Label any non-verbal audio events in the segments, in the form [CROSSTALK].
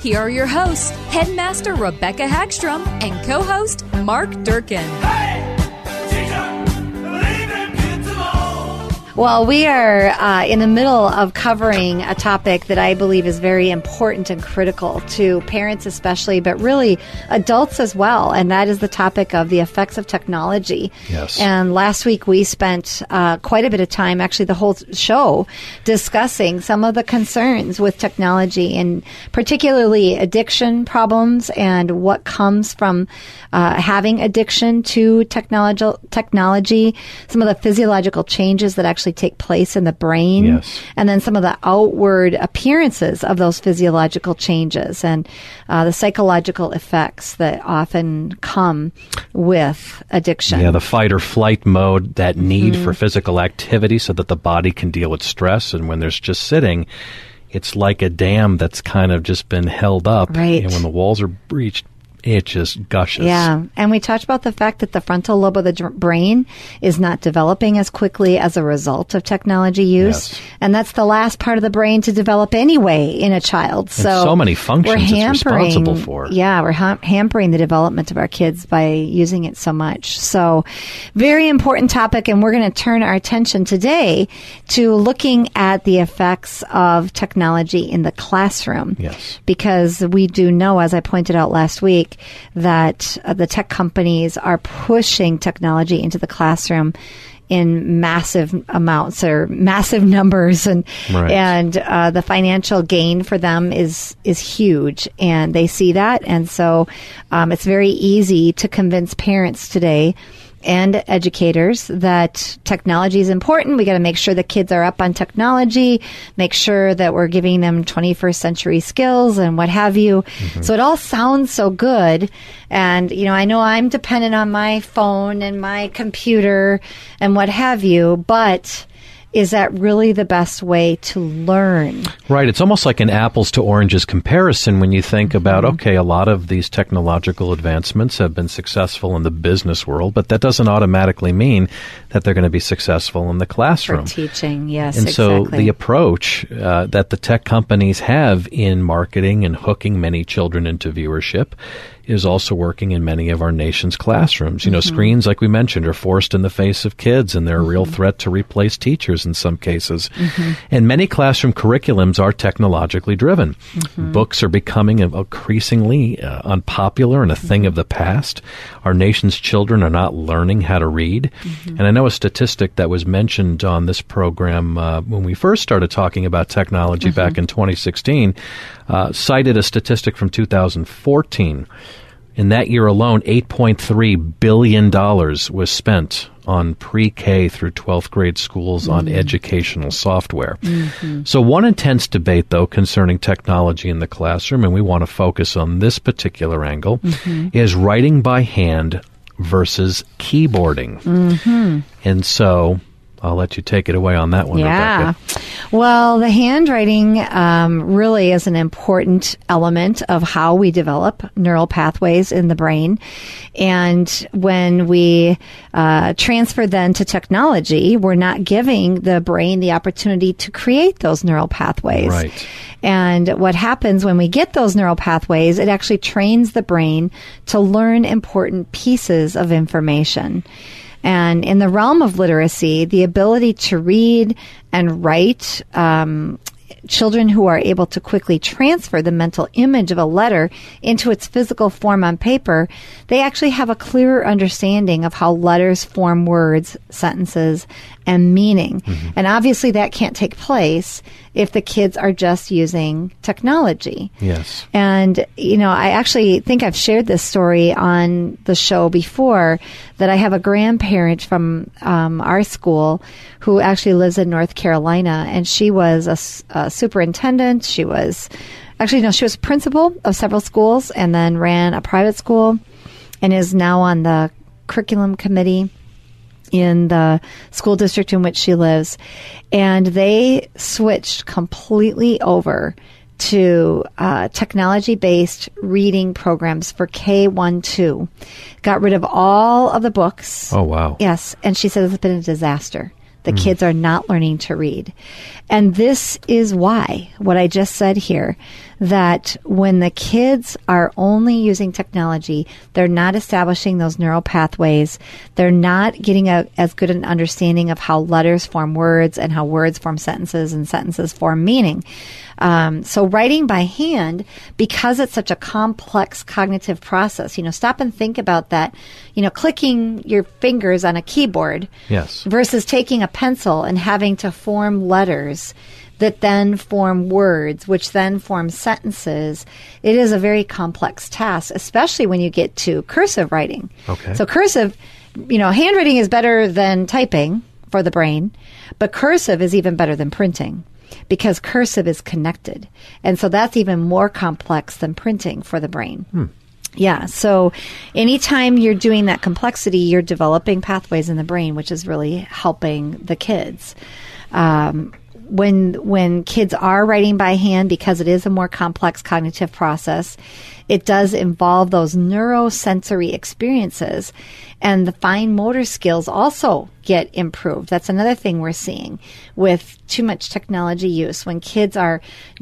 Here are your hosts, Headmaster Rebecca Hagstrom and co host Mark Durkin. Well, we are uh, in the middle of covering a topic that I believe is very important and critical to parents, especially, but really adults as well. And that is the topic of the effects of technology. Yes. And last week we spent uh, quite a bit of time, actually, the whole show, discussing some of the concerns with technology and particularly addiction problems and what comes from uh, having addiction to technology, technology, some of the physiological changes that actually take place in the brain, Yes. and then some of the outward appearances of those physiological changes and uh, the psychological effects that often come with addiction. Yeah, the fight or flight mode, that need for physical activity so that the body can deal with stress. And when there's just sitting, it's like a dam that's kind of just been held up. Right. And when the walls are breached, it just gushes. Yeah, and we talked about the fact that the frontal lobe of the brain is not developing as quickly as a result of technology use, Yes. and that's the last part of the brain to develop anyway in a child. So, so many functions we're it's hampering, responsible for. Yeah, we're ha- hampering the development of our kids by using it so much. So, very important topic, and we're going to turn our attention today to looking at the effects of technology in the classroom Yes. because we do know, as I pointed out last week, that uh, the tech companies are pushing technology into the classroom in massive amounts or massive [LAUGHS] numbers. And Right. and uh, the financial gain for them is is huge. And they see that. And so um, it's very easy to convince parents today and educators that technology is important. We got to make sure the kids are up on technology, make sure that we're giving them 21st century skills and what have you. Mm-hmm. So it all sounds so good. And, you know, I know I'm dependent on my phone and my computer and what have you, but is that really the best way to learn? Right. It's almost like an apples to oranges comparison when you think about, Mm-hmm. okay, a lot of these technological advancements have been successful in the business world, but that doesn't automatically mean that they're going to be successful in the For classroom. teaching, yes, And so the approach uh, that the tech companies have in marketing and hooking many children into viewership is also working in many of our nation's classrooms. You know, Mm-hmm. screens, like we mentioned, are forced in the face of kids, and they're a real threat to replace teachers in some cases. Mm-hmm. And many classroom curriculums are technologically driven. Mm-hmm. Books are becoming increasingly uh, unpopular and a thing of the past. Our nation's children are not learning how to read. And I know a statistic that was mentioned on this program uh, when we first started talking about technology back in 2016 uh, cited a statistic from 2014. In that year alone, $8.3 billion was spent on pre K through 12th grade schools on mm. educational software. Mm-hmm. So, one intense debate, though, concerning technology in the classroom, and we want to focus on this particular angle, mm-hmm. is writing by hand versus keyboarding. Mm-hmm. And so, I'll let you take it away on that one, Yeah. Rebecca. Well, the handwriting um, really is an important element of how we develop neural pathways in the brain. And when we uh, transfer then to technology, we're not giving the brain the opportunity to create those neural pathways. Right. And what happens when we get those neural pathways, it actually trains the brain to learn important pieces of information. And in the realm of literacy, the ability to read and write um, children who are able to quickly transfer the mental image of a letter into its physical form on paper, they actually have a clearer understanding of how letters form words, sentences, and meaning. And obviously that can't take place if the kids are just using technology. Yes. And, you know, I actually think I've shared this story on the show before that I have a grandparent from um, our school who actually lives in North Carolina, and she was a superintendent. She was actually, no, she was principal of several schools and then ran a private school and is now on the curriculum committee in the school district in which she lives. And they switched completely over to uh, technology based reading programs for K 1 2. Got rid of all of the books. Oh, wow. Yes. And she said it's been a disaster. The kids are not learning to read. And this is why, what I just said here, that when the kids are only using technology, they're not establishing those neural pathways. They're not getting a, as good an understanding of how letters form words and how words form sentences and sentences form meaning. Um, so writing by hand, because it's such a complex cognitive process, you know, stop and think about that. You know, clicking your fingers on a keyboard Yes. versus taking a pencil and having to form letters that then form words, which then form sentences. It is a very complex task, especially when you get to cursive writing. Okay. So cursive, you know, handwriting is better than typing for the brain, but cursive is even better than printing because cursive is connected. And so that's even more complex than printing for the brain. Yeah. So anytime you're doing that complexity, you're developing pathways in the brain, which is really helping the kids. Um, when when kids are writing by hand, because it is a more complex cognitive process, it does involve those neurosensory experiences, and the fine motor skills also get improved. That's another thing we're seeing with too much technology use. When kids are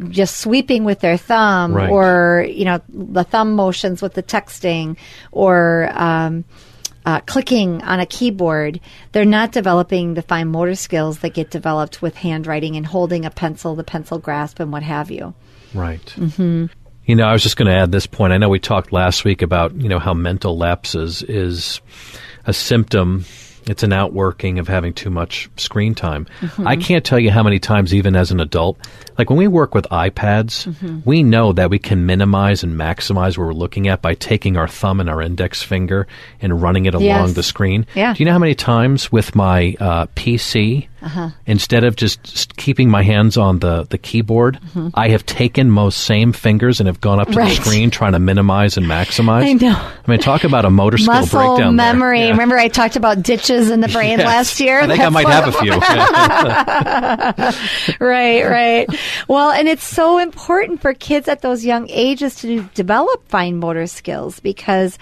just sweeping with their thumb, Right. or you know the thumb motions with the texting, or um, uh, clicking on a keyboard, they're not developing the fine motor skills that get developed with handwriting and holding a pencil, the pencil grasp, and what have you. Right. Mm-hmm. You know, I was just going to add this point. I know we talked last week about you know how mental lapses is a symptom. It's an outworking of having too much screen time. I can't tell you how many times, even as an adult, like when we work with iPads, we know that we can minimize and maximize what we're looking at by taking our thumb and our index finger and running it along Yes. the screen. Yeah. Do you know how many times with my uh, PC, Uh-huh. instead of just, keeping my hands on the, the keyboard, I have taken most same fingers and have gone up to Mm-hmm. Right. the screen trying to minimize and maximize. I know. I mean, talk about a motor skill Muscle breakdown. memory. Yeah. Remember, I talked about ditches in the brain [LAUGHS] Yes. last year. I think I might have a few. [LAUGHS] right, right. Well, and it's so important for kids at those young ages to develop fine motor skills because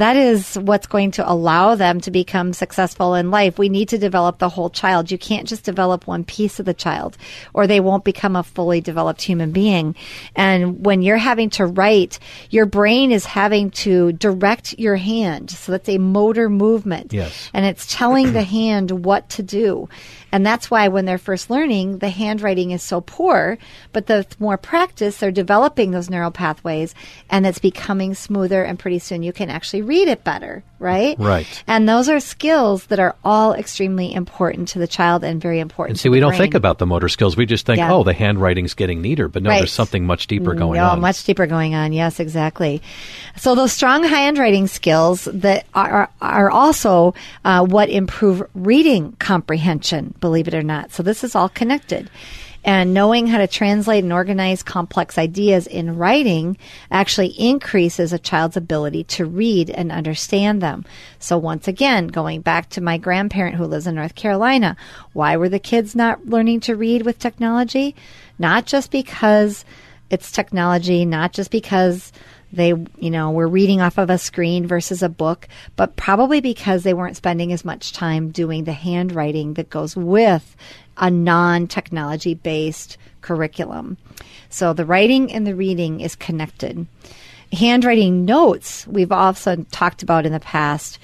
that is what's going to allow them to become successful in life. We need to develop the whole child. You can't just develop one piece of the child or they won't become a fully developed human being. And when you're having to write, your brain is having to direct your hand. So that's a motor movement. Yes. And it's telling the hand what to do. And that's why when they're first learning, the handwriting is so poor. But the more practice, they're developing those neural pathways and it's becoming smoother. And pretty soon you can actually read it better, right? Right. And those are skills that are all extremely important to the child and very important And see, we don't brain. think about the motor skills. We just think, Yeah. oh, the handwriting's getting neater. But no, Right. there's something much deeper going no, on. much deeper going on. Yes, exactly. So those strong handwriting skills that are are also uh, what improve reading comprehension. Believe it or not. So this is all connected. And knowing how to translate and organize complex ideas in writing actually increases a child's ability to read and understand them. So once again, going back to my grandparent who lives in North Carolina, why were the kids not learning to read with technology? Not just because it's technology, not just because they, you know, were reading off of a screen versus a book, but probably because they weren't spending as much time doing the handwriting that goes with a non technology based curriculum. So the writing and the reading is connected. Handwriting notes, we've also talked about in the past.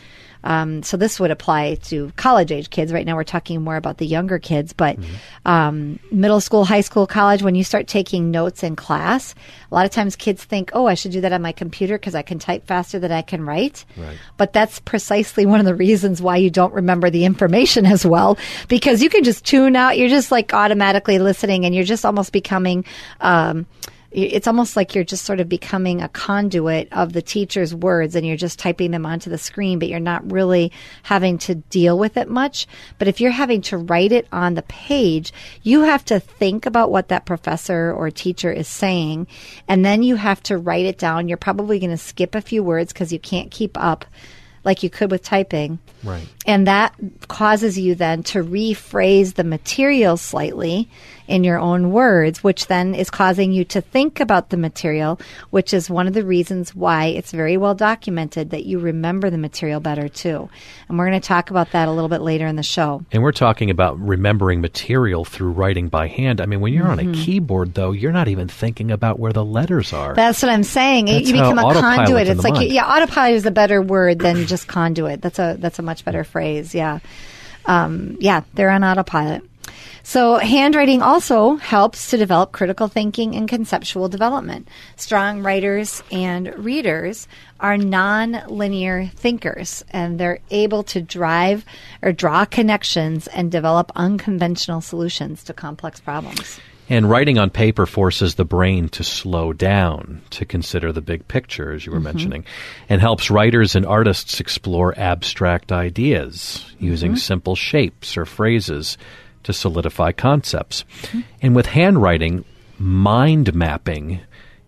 Um, so this would apply to college age kids. Right now, we're talking more about the younger kids, but um, middle school, high school, college, when you start taking notes in class, a lot of times kids think, oh, I should do that on my computer because I can type faster than I can write. Right. But that's precisely one of the reasons why you don't remember the information [LAUGHS] as well, because you can just tune out. You're just like automatically listening and you're just almost becoming, um, it's almost like you're just sort of becoming a conduit of the teacher's words and you're just typing them onto the screen, but you're not really having to deal with it much. But if you're having to write it on the page, you have to think about what that professor or teacher is saying, and then you have to write it down. You're probably going to skip a few words because you can't keep up like you could with typing. Right. And that causes you then to rephrase the material slightly in your own words, which then is causing you to think about the material, which is one of the reasons why it's very well documented that you remember the material better too. And we're going to talk about that a little bit later in the show. And we're talking about remembering material through writing by hand. I mean, when you're on Mm-hmm. a keyboard, though, you're not even thinking about where the letters are. That's what I'm saying. That's you become a conduit. It's like mind. yeah, autopilot is a better word than just conduit. That's a that's a much better phrase. Yeah, um, yeah, they're on autopilot. So handwriting also helps to develop critical thinking and conceptual development. Strong writers and readers are non-linear thinkers and they're able to drive or draw connections and develop unconventional solutions to complex problems. And writing on paper forces the brain to slow down, to consider the big picture, as you were mm-hmm. mentioning, and helps writers and artists explore abstract ideas using mm-hmm. simple shapes or phrases to solidify concepts. Mm-hmm. And with handwriting, mind mapping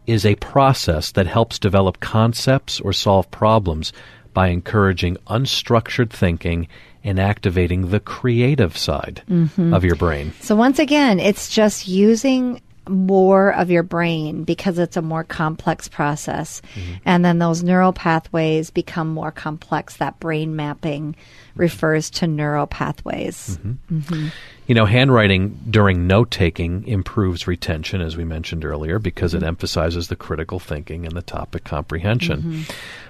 is a process that helps develop concepts or solve problems by encouraging unstructured thinking and activating the creative side mm-hmm. of your brain. So once again, it's just using more of your brain because it's a more complex process. Mm-hmm. And then those neural pathways become more complex. That brain mapping refers to neural pathways. Mm-hmm. You know, handwriting during note taking improves retention, as we mentioned earlier, because it emphasizes the critical thinking and the topic comprehension.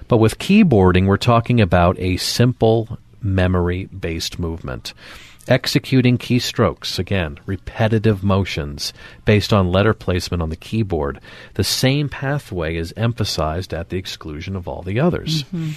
But with keyboarding, we're talking about a simple memory based movement. Executing keystrokes, again, repetitive motions based on letter placement on the keyboard. The same pathway is emphasized at the exclusion of all the others. Mm-hmm.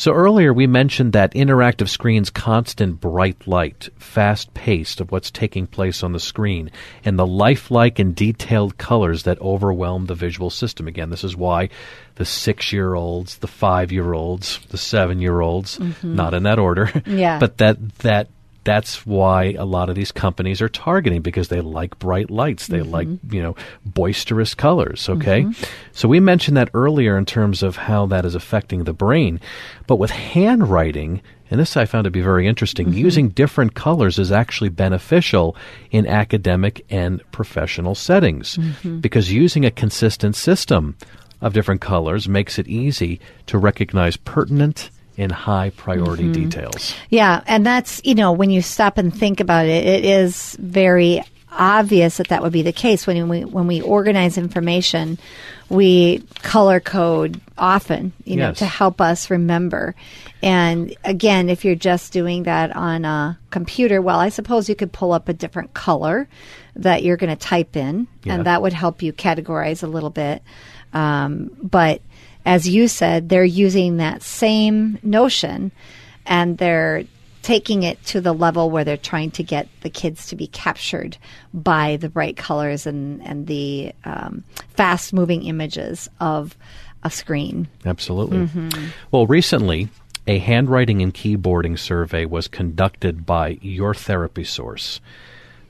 So earlier we mentioned that interactive screens constant bright light, fast paced of what's taking place on the screen, and the lifelike and detailed colors that overwhelm the visual system. Again, this is why the six year olds, the five year olds, the seven year olds, mm-hmm. not in that order. Yeah. [LAUGHS] But that that that's why a lot of these companies are targeting because they like bright lights. They mm-hmm. like, you know, boisterous colors. Okay. Mm-hmm. So we mentioned that earlier in terms of how that is affecting the brain. But with handwriting, and this I found to be very interesting, mm-hmm. using different colors is actually beneficial in academic and professional settings because using a consistent system of different colors makes it easy to recognize pertinent and high priority details. Yeah, and that's, you know, when you stop and think about it, it is very obvious that that would be the case when we when we organize information, we color code often, you know, Yes. to help us remember. And again, if you're just doing that on a computer, well, I suppose you could pull up a different color that you're going to type in, Yeah. and that would help you categorize a little bit. Um, but as you said, they're using that same notion and they're taking it to the level where they're trying to get the kids to be captured by the bright colors and, and the um, fast moving images of a screen. Absolutely. Well, recently, a handwriting and keyboarding survey was conducted by Your Therapy Source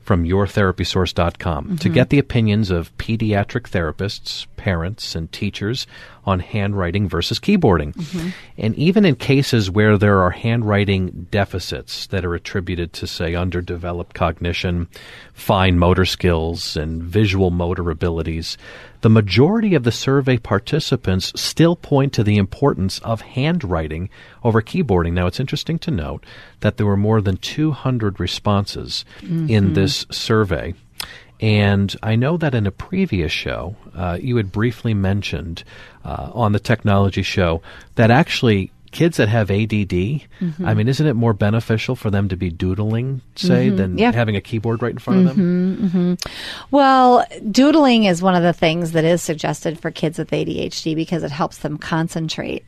from yourtherapysource.com to get the opinions of pediatric therapists, parents, and teachers on handwriting versus keyboarding. Mm-hmm. And even in cases where there are handwriting deficits that are attributed to, say, underdeveloped cognition, fine motor skills, and visual motor abilities, the majority of the survey participants still point to the importance of handwriting over keyboarding. Now, it's interesting to note that there were more than 200 responses in mm-hmm. this survey. And I know that in a previous show, uh, you had briefly mentioned uh, on the technology show that actually kids that have ADD, I mean, isn't it more beneficial for them to be doodling, say, than Yeah. having a keyboard right in front of them? Well, doodling is one of the things that is suggested for kids with ADHD because it helps them concentrate.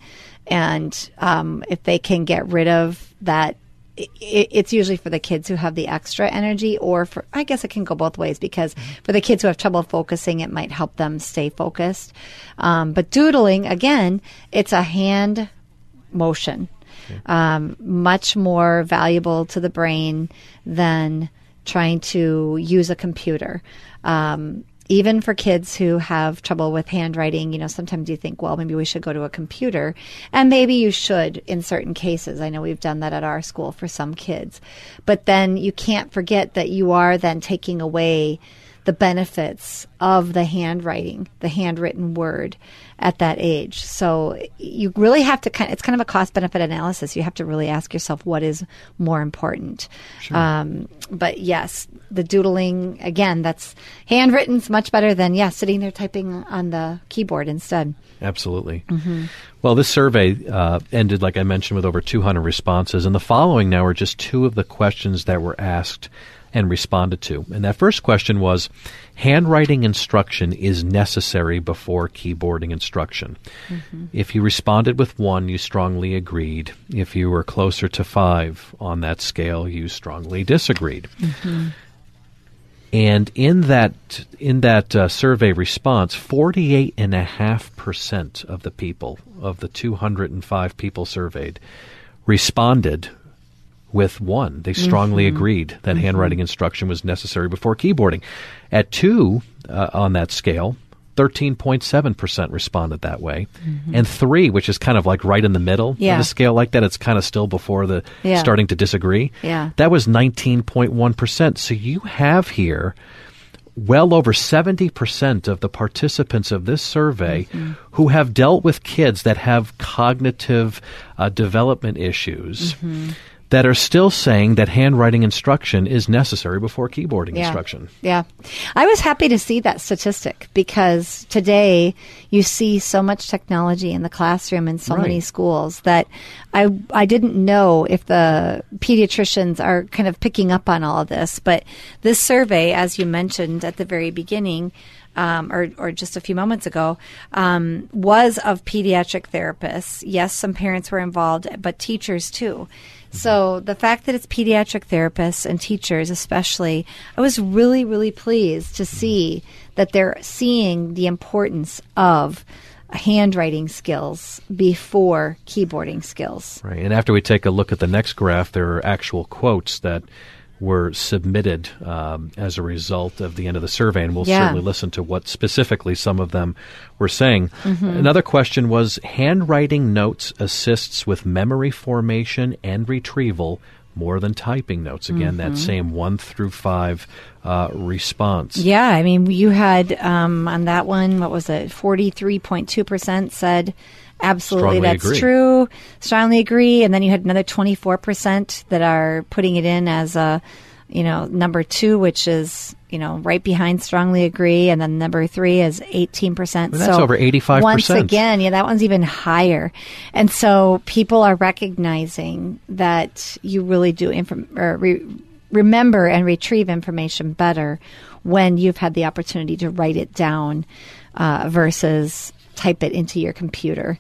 And um, if they can get rid of that, it's usually for the kids who have the extra energy, or for, I guess it can go both ways because for the kids who have trouble focusing, it might help them stay focused. Um, but doodling, again, it's a hand motion, um, much more valuable to the brain than trying to use a computer. Um, even for kids who have trouble with handwriting, you know, sometimes you think, well, maybe we should go to a computer. And maybe you should in certain cases. I know we've done that at our school for some kids. But then you can't forget that you are then taking away the benefits of the handwriting, the handwritten word at that age. So you really have to kind of, it's kind of a cost benefit analysis. You have to really ask yourself what is more important. Um, but yes, the doodling again, that's handwritten's much better than yeah, sitting there typing on the keyboard instead. Absolutely. Well, this survey uh, ended, like I mentioned, with over 200 responses, and the following now are just two of the questions that were asked and responded to. And that first question was handwriting instruction is necessary before keyboarding instruction. If you responded with one, you strongly agreed. If you were closer to five on that scale, you strongly disagreed. And in that in that uh, survey response, forty eight and a half percent of the people of the two hundred and five people surveyed responded with one. They strongly mm-hmm. agreed that mm-hmm. handwriting instruction was necessary before keyboarding. At two uh, on that scale, 13.7% responded that way. Mm-hmm. And three, which is kind of like right in the middle Yeah. of the scale like that, it's kind of still before the Yeah. starting to disagree. Yeah. That was 19.1%. So you have here well over 70% of the participants of this survey who have dealt with kids that have cognitive uh, development issues that are still saying that handwriting instruction is necessary before keyboarding instruction. Yeah. I was happy to see that statistic because today you see so much technology in the classroom in so many schools that I I didn't know if the pediatricians are kind of picking up on all of this. But this survey, as you mentioned at the very beginning, um, or, or just a few moments ago, um, was of pediatric therapists. Yes, some parents were involved, but teachers too. So the fact that it's pediatric therapists and teachers, especially, I was really, really pleased to see that they're seeing the importance of handwriting skills before keyboarding skills. Right. And after we take a look at the next graph, there are actual quotes that were submitted um, as a result of the end of the survey, and we'll Yeah. certainly listen to what specifically some of them were saying. Mm-hmm. Another question was handwriting notes assists with memory formation and retrieval more than typing notes. Again, that same one through five uh, response. Mm-hmm. Yeah, I mean, you had um, on that one, what was it? Forty-three point two percent said absolutely Strongly that's agree. true. Strongly agree, and then you had another twenty-four percent that are putting it in as a, you know, number two, which is you know right behind strongly agree, and then number three is eighteen percent. Well, that's over 85%. Once again, yeah, that one's even higher, and so people are recognizing that you really do inform. Re- remember and retrieve information better when you've had the opportunity to write it down uh, versus type it into your computer.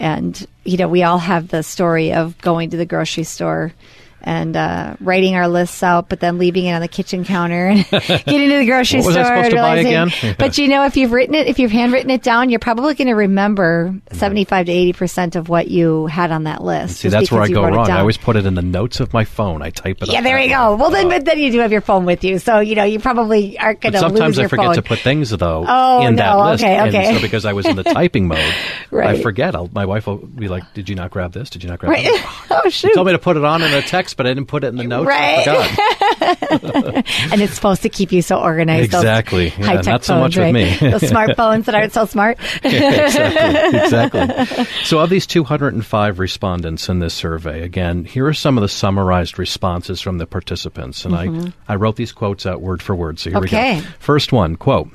And, you know, we all have the story of going to the grocery store and uh, writing our lists out, but then leaving it on the kitchen counter and [LAUGHS] getting to the grocery store. And realizing- [LAUGHS] but you know, if you've written it, if you've handwritten it down, you're probably going to remember 75 to 80 percent of what you had on that list. See, that's where I go wrong. I always put it in the notes of my phone. I type it Yeah, there that you go. Well, then, but then you do have your phone with you, so you know you probably aren't going to sometimes I forget phone. to put things though Oh, in that no, list, okay, and okay. so because I was in the typing mode, I [LAUGHS] forget. I'll, my wife will be like, "Did you not grab this? Did you not grab Right. that?" oh shoot! told me to put it on in a text, but I didn't put it in the notes. Right. [LAUGHS] And it's supposed to keep you so organized. Exactly. Yeah, high-tech not so phones, much with right? me. [LAUGHS] those smartphones that aren't so smart. [LAUGHS] exactly. Exactly. So, of these 205 respondents in this survey, again, here are some of the summarized responses from the participants, and I I wrote these quotes out word for word. So here Mm-hmm. Okay. we go. First one quote.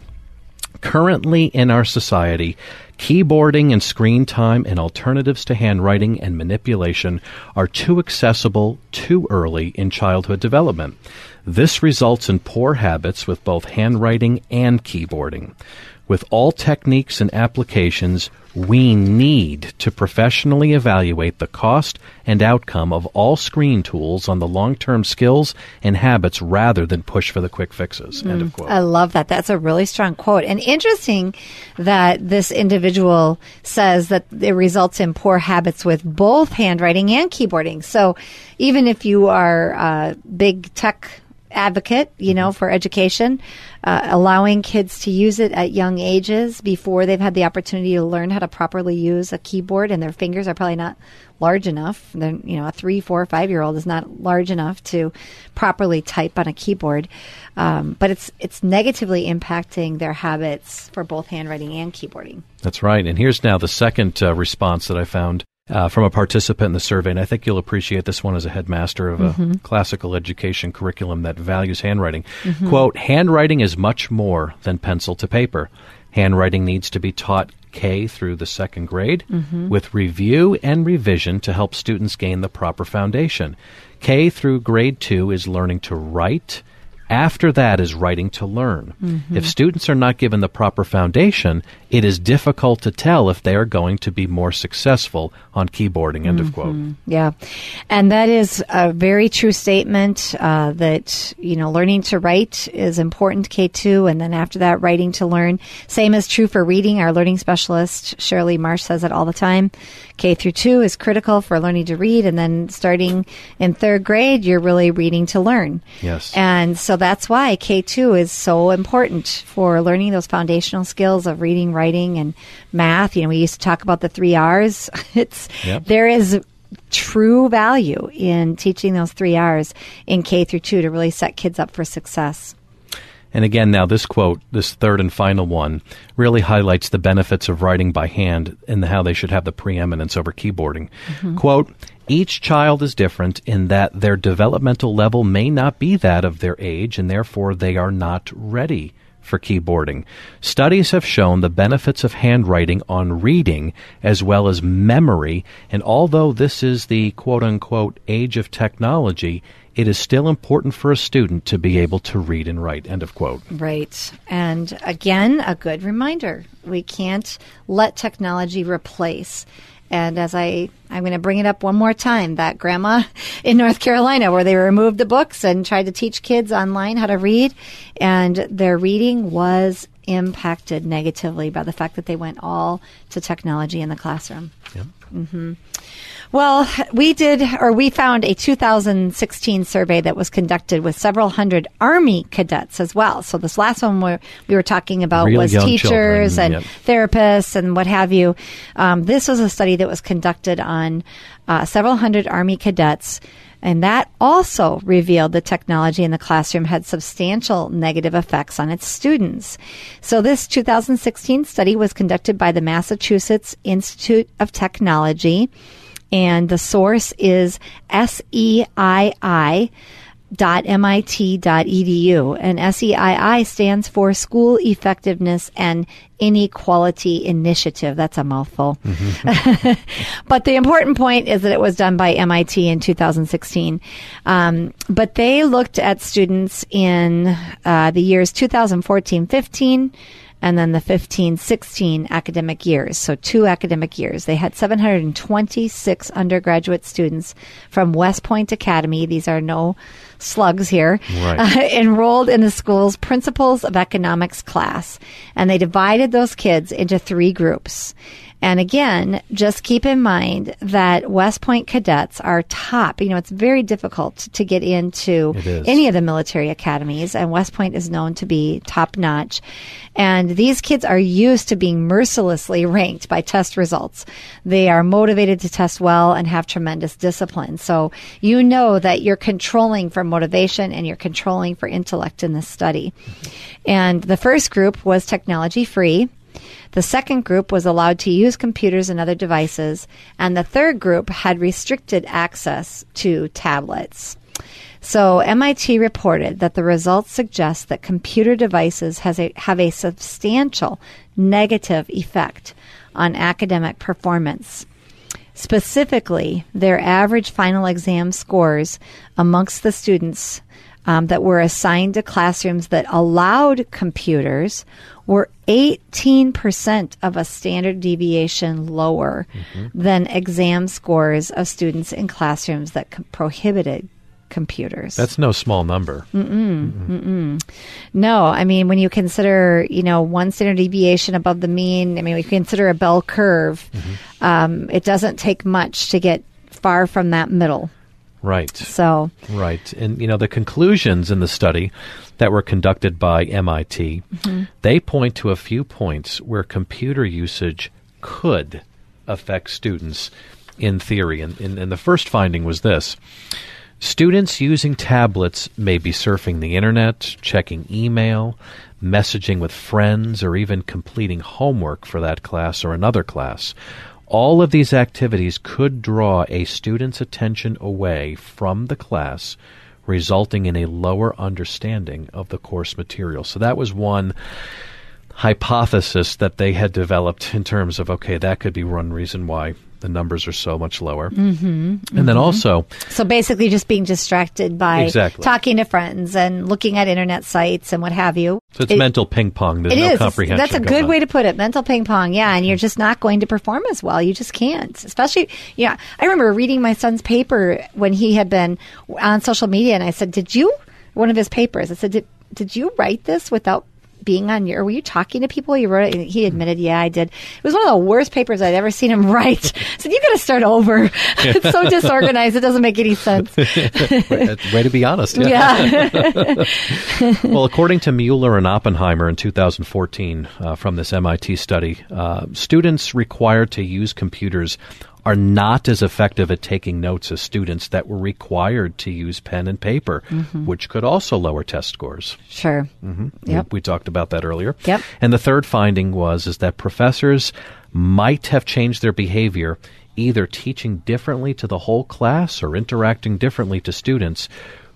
Currently in our society, Keyboarding and screen time and alternatives to handwriting and manipulation are too accessible too early in childhood development. This results in poor habits with both handwriting and keyboarding. With all techniques and applications, we need to professionally evaluate the cost and outcome of all screen tools on the long term skills and habits rather than push for the quick fixes. End of mm. quote. I love that. That's a really strong quote. And interesting that this individual says that it results in poor habits with both handwriting and keyboarding. So even if you are a big tech advocate, you know, for education, uh, allowing kids to use it at young ages before they've had the opportunity to learn how to properly use a keyboard and their fingers are probably not large enough. They're, you know, a three, four, five year old is not large enough to properly type on a keyboard. Um, but it's, it's negatively impacting their habits for both handwriting and keyboarding. That's right. And here's now the second uh, response that I found uh, from a participant in the survey. And I think you'll appreciate this one as a headmaster of a mm-hmm. classical education curriculum that values handwriting. Mm-hmm. Quote Handwriting is much more than pencil to paper. Handwriting needs to be taught K through the second grade mm-hmm. with review and revision to help students gain the proper foundation. K through grade two is learning to write. After that is writing to learn. If students are not given the proper foundation, it is difficult to tell if they are going to be more successful on keyboarding. End of quote. Yeah. And that is a very true statement uh, that, you know, learning to write is important K2. And then after that, writing to learn. Same is true for reading. Our learning specialist, Shirley Marsh, says it all the time. K through two is critical for learning to read. And then starting in third grade, you're really reading to learn. Yes. And so that's why K2 is so important for learning those foundational skills of reading, writing, and math. You know, we used to talk about the three R's. [LAUGHS] It's, Yep. there is true value in teaching those three R's in K through two to really set kids up for success. And again, now this quote, this third and final one, really highlights the benefits of writing by hand and how they should have the preeminence over keyboarding. Mm-hmm. Quote, each child is different in that their developmental level may not be that of their age, and therefore they are not ready for keyboarding. Studies have shown the benefits of handwriting on reading as well as memory, and although this is the quote unquote age of technology, it is still important for a student to be able to read and write. End of quote. Right. And again, a good reminder we can't let technology replace. And as I, I'm going to bring it up one more time, that grandma [LAUGHS] in North Carolina where they removed the books and tried to teach kids online how to read, and their reading was impacted negatively by the fact that they went all to technology in the classroom. Well, we did, or we found a 2016 survey that was conducted with several hundred Army cadets as well. So this last one we we were talking about was teachers children, and yep. therapists and what have you. Um, this was a study that was conducted on uh, several hundred Army cadets. And that also revealed the technology in the classroom had substantial negative effects on its students. So this 2016 study was conducted by the Massachusetts Institute of Technology and the source is SEII dot mit.edu and SEII stands for School Effectiveness and Inequality Initiative. That's a mouthful. [LAUGHS] but the important point is that it was done by MIT in 2016. Um, but they looked at students in uh, the years 2014 15 and then the 15 16 academic years. So, two academic years. They had 726 undergraduate students from West Point Academy. These are no slugs here. Right. uh, [LAUGHS] enrolled in the school's Principles of Economics class. And they divided those kids into three groups. And again, just keep in mind that West Point cadets are top. You know, it's very difficult to get into any of the military academies, and West Point is known to be top notch. And these kids are used to being mercilessly ranked by test results. They are motivated to test well and have tremendous discipline. So you know that you're controlling for motivation and you're controlling for intellect in this study. And the first group was technology free. The second group was allowed to use computers and other devices, and the third group had restricted access to tablets. So MIT reported that the results suggest that computer devices a, have a substantial negative effect on academic performance. Specifically, their average final exam scores amongst the students um, that were assigned to classrooms that allowed computers were 18% of a standard deviation lower than exam scores of students in classrooms that co- prohibited computers. That's no small number. No, I mean when you consider, you know, one standard deviation above the mean. I mean, we consider a bell curve. Um, it doesn't take much to get far from that middle. Right. So, Right. And, you know, the conclusions in the study that were conducted by MIT, mm-hmm. they point to a few points where computer usage could affect students in theory. And, and, and the first finding was this students using tablets may be surfing the internet, checking email, messaging with friends, or even completing homework for that class or another class. All of these activities could draw a student's attention away from the class, resulting in a lower understanding of the course material. So that was one hypothesis that they had developed in terms of okay, that could be one reason why the numbers are so much lower. Mm-hmm, and then also, so basically just being distracted by Exactly. talking to friends and looking at internet sites and what have you. so it's It- mental ping pong. There's It no is. comprehension. That's a good on. way to put it. Mental ping pong. Yeah. And you're just not going to perform as well. You just can't. Especially, yeah. I remember reading my son's paper when he had been on social media and I said, Did you, one of his papers, I said, Did, did you write this without being on your, were you talking to people? You wrote it. And he admitted, Yeah, I did. It was one of the worst papers I'd ever seen him [LAUGHS] write. so You got to start over. [LAUGHS] it's so disorganized. It doesn't make any sense. [LAUGHS] Way to be honest. Yeah. well, according to Mueller and Oppenheimer in 2014 uh, from this MIT study, uh, students required to use computers are not as effective at taking notes as students that were required to use pen and paper, mm-hmm. which could also lower test scores. sure. Mm-hmm. We- Yep. We, talked about that earlier. Yep. And the third finding was is that professors might have changed their behavior either teaching differently to the whole class or interacting differently to students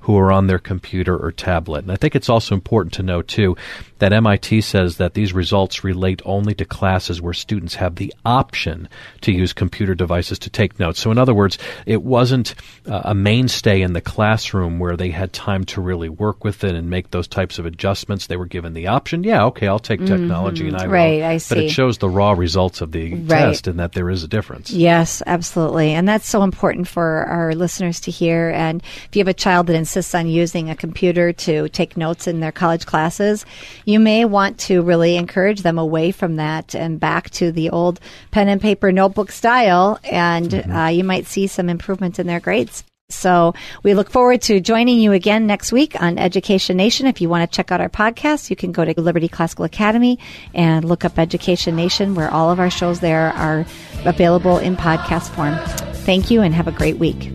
who are on their computer or tablet. And I think it's also important to know too that MIT says that these results relate only to classes where students have the option to use computer devices to take notes. So in other words, it wasn't uh, a mainstay in the classroom where they had time to really work with it and make those types of adjustments. They were given the option, yeah, okay, I'll take technology and I will. Mm-hmm. Right, I But it shows the raw results of the Right. test and that there is a difference. Yes, absolutely. And that's so important for our listeners to hear. And if you have a child that insists on using a computer to take notes in their college classes, you may want to really encourage them away from that and back to the old pen and paper notebook style. And uh, you might see some improvement in their grades. So we look forward to joining you again next week on Education Nation. If you want to check out our podcast, you can go to Liberty Classical Academy and look up Education Nation, where all of our shows there are available in podcast form. Thank you and have a great week.